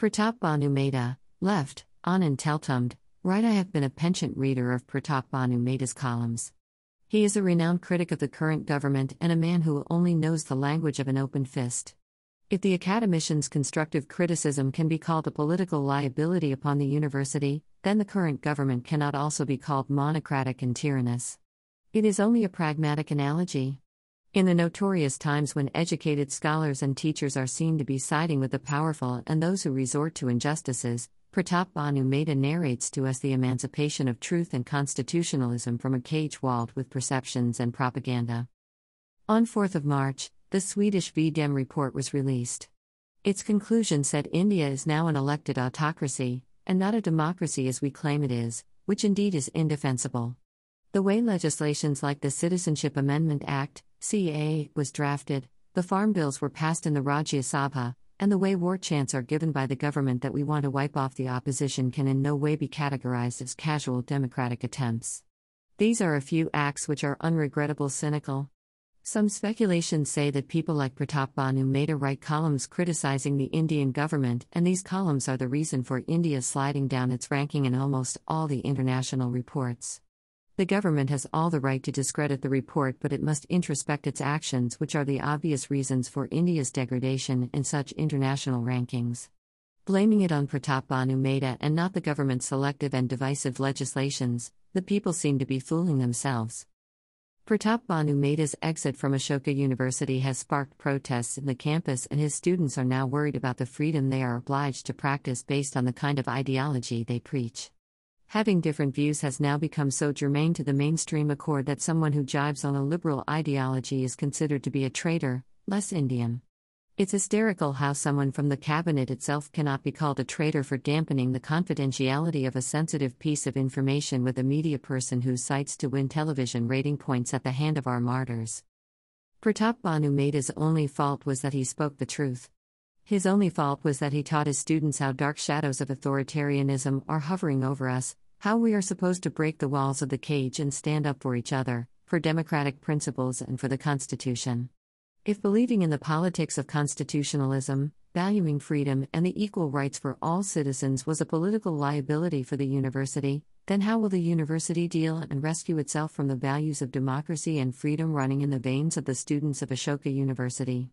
Pratap Bhanu Mehta, left, Anand Teltumbde, right. I have been a penchant reader of Pratap Bhanu Mehta's columns. He is a renowned critic of the current government and a man who only knows the language of an open fist. If the academician's constructive criticism can be called a political liability upon the university, then the current government cannot also be called monocratic and tyrannous. It is only a pragmatic analogy. In the notorious times when educated scholars and teachers are seen to be siding with the powerful and those who resort to injustices, Pratap Bhanu Mehta narrates to us the emancipation of truth and constitutionalism from a cage walled with perceptions and propaganda. On 4th of March, the Swedish V-Dem report was released. Its conclusion said India is now an elected autocracy, and not a democracy as we claim it is, which indeed is indefensible. The way legislations like the Citizenship Amendment Act, CAA, was drafted, the farm bills were passed in the Rajya Sabha, and the way war chants are given by the government that we want to wipe off the opposition can in no way be categorized as casual democratic attempts. These are a few acts which are unregrettable cynical, some speculations say that people like Pratap Bhanu Mehta write columns criticizing the Indian government, and these columns are the reason for India sliding down its ranking in almost all the international reports. The government has all the right to discredit the report, but it must introspect its actions, which are the obvious reasons for India's degradation in such international rankings. Blaming it on Pratap Bhanu Mehta and not the government's selective and divisive legislations, the people seem to be fooling themselves. Pratap Bhanu Mehta's exit from Ashoka University has sparked protests in the campus, and his students are now worried about the freedom they are obliged to practice based on the kind of ideology they preach. Having different views has now become so germane to the mainstream accord that someone who jibes on a liberal ideology is considered to be a traitor, less Indian. It's hysterical how someone from the cabinet itself cannot be called a traitor for dampening the confidentiality of a sensitive piece of information with a media person who cites to win television rating points at the hand of our martyrs. Pratap Bhanu Mehta's only fault was that he spoke the truth. His only fault was that he taught his students how dark shadows of authoritarianism are hovering over us, how we are supposed to break the walls of the cage and stand up for each other, for democratic principles, and for the Constitution. If believing in the politics of constitutionalism, valuing freedom, and the equal rights for all citizens was a political liability for the university, then how will the university deal and rescue itself from the values of democracy and freedom running in the veins of the students of Ashoka University?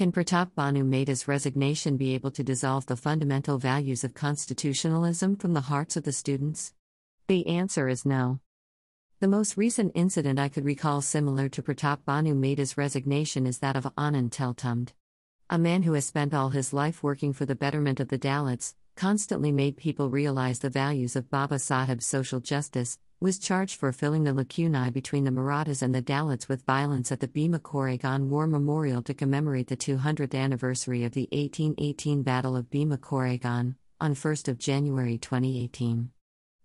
Can Pratap Bhanu Mehta's resignation be able to dissolve the fundamental values of constitutionalism from the hearts of the students? The answer is no. The most recent incident I could recall similar to Pratap Bhanu Mehta's resignation is that of Anand Teltumbde. A man who has spent all his life working for the betterment of the Dalits, constantly made people realize the values of Baba Saheb's social justice, was charged for filling the lacunae between the Marathas and the Dalits with violence at the Bhima Koregaon War Memorial to commemorate the 200th anniversary of the 1818 Battle of Bhima Koregaon, on 1 January 2018.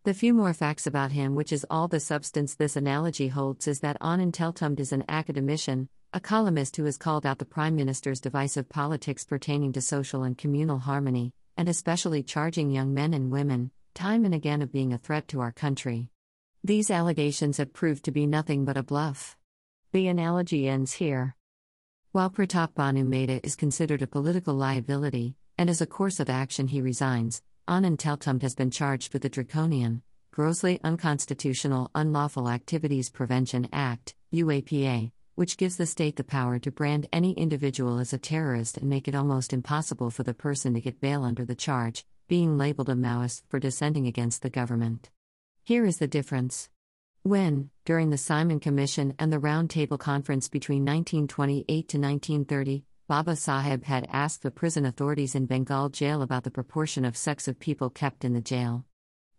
The few more facts about him, which is all the substance this analogy holds, is that Anand Teltumbde is an academician, a columnist who has called out the Prime Minister's divisive politics pertaining to social and communal harmony, and especially charging young men and women, time and again, of being a threat to our country. These allegations have proved to be nothing but a bluff. The analogy ends here. While Pratap Bhanu Mehta is considered a political liability, and as a course of action he resigns, Anand Teltumbde has been charged with the draconian, grossly unconstitutional Unlawful Activities Prevention Act, UAPA, which gives the state the power to brand any individual as a terrorist and make it almost impossible for the person to get bail under the charge, being labeled a Maoist for dissenting against the government. Here is the difference. When, during the Simon Commission and the Round Table Conference between 1928 to 1930, Baba Sahib had asked the prison authorities in Bengal jail about the proportion of sects of people kept in the jail.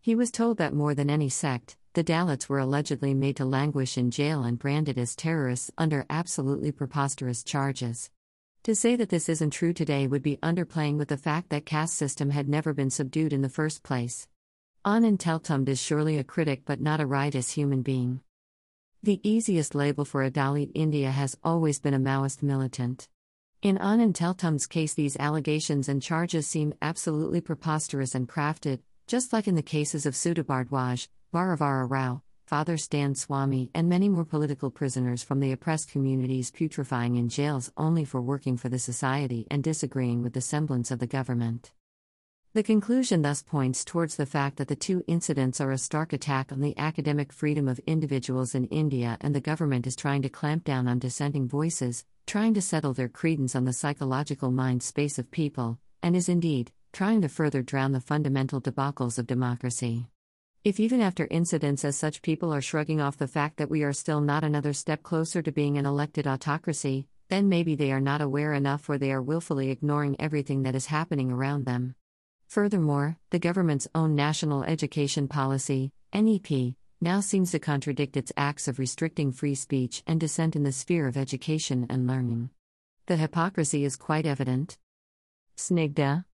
He was told that more than any sect, the Dalits were allegedly made to languish in jail and branded as terrorists under absolutely preposterous charges. To say that this isn't true today would be underplaying with the fact that caste system had never been subdued in the first place. Anand Teltumbde is surely a critic but not a righteous human being. The easiest label for a Dalit India has always been a Maoist militant. In Anand Teltumbde's case, these allegations and charges seem absolutely preposterous and crafted, just like in the cases of Sudha Bhardwaj, Rao, Father Stan Swamy, and many more political prisoners from the oppressed communities putrefying in jails only for working for the society and disagreeing with the semblance of the government. The conclusion thus points towards the fact that the two incidents are a stark attack on the academic freedom of individuals in India, and the government is trying to clamp down on dissenting voices, trying to settle their credence on the psychological mind space of people, and is indeed trying to further drown the fundamental debacles of democracy. If even after incidents as such people are shrugging off the fact that we are still not another step closer to being an elected autocracy, then maybe they are not aware enough or they are willfully ignoring everything that is happening around them. Furthermore, the government's own National Education Policy, NEP, now seems to contradict its acts of restricting free speech and dissent in the sphere of education and learning. The hypocrisy is quite evident. Snigdha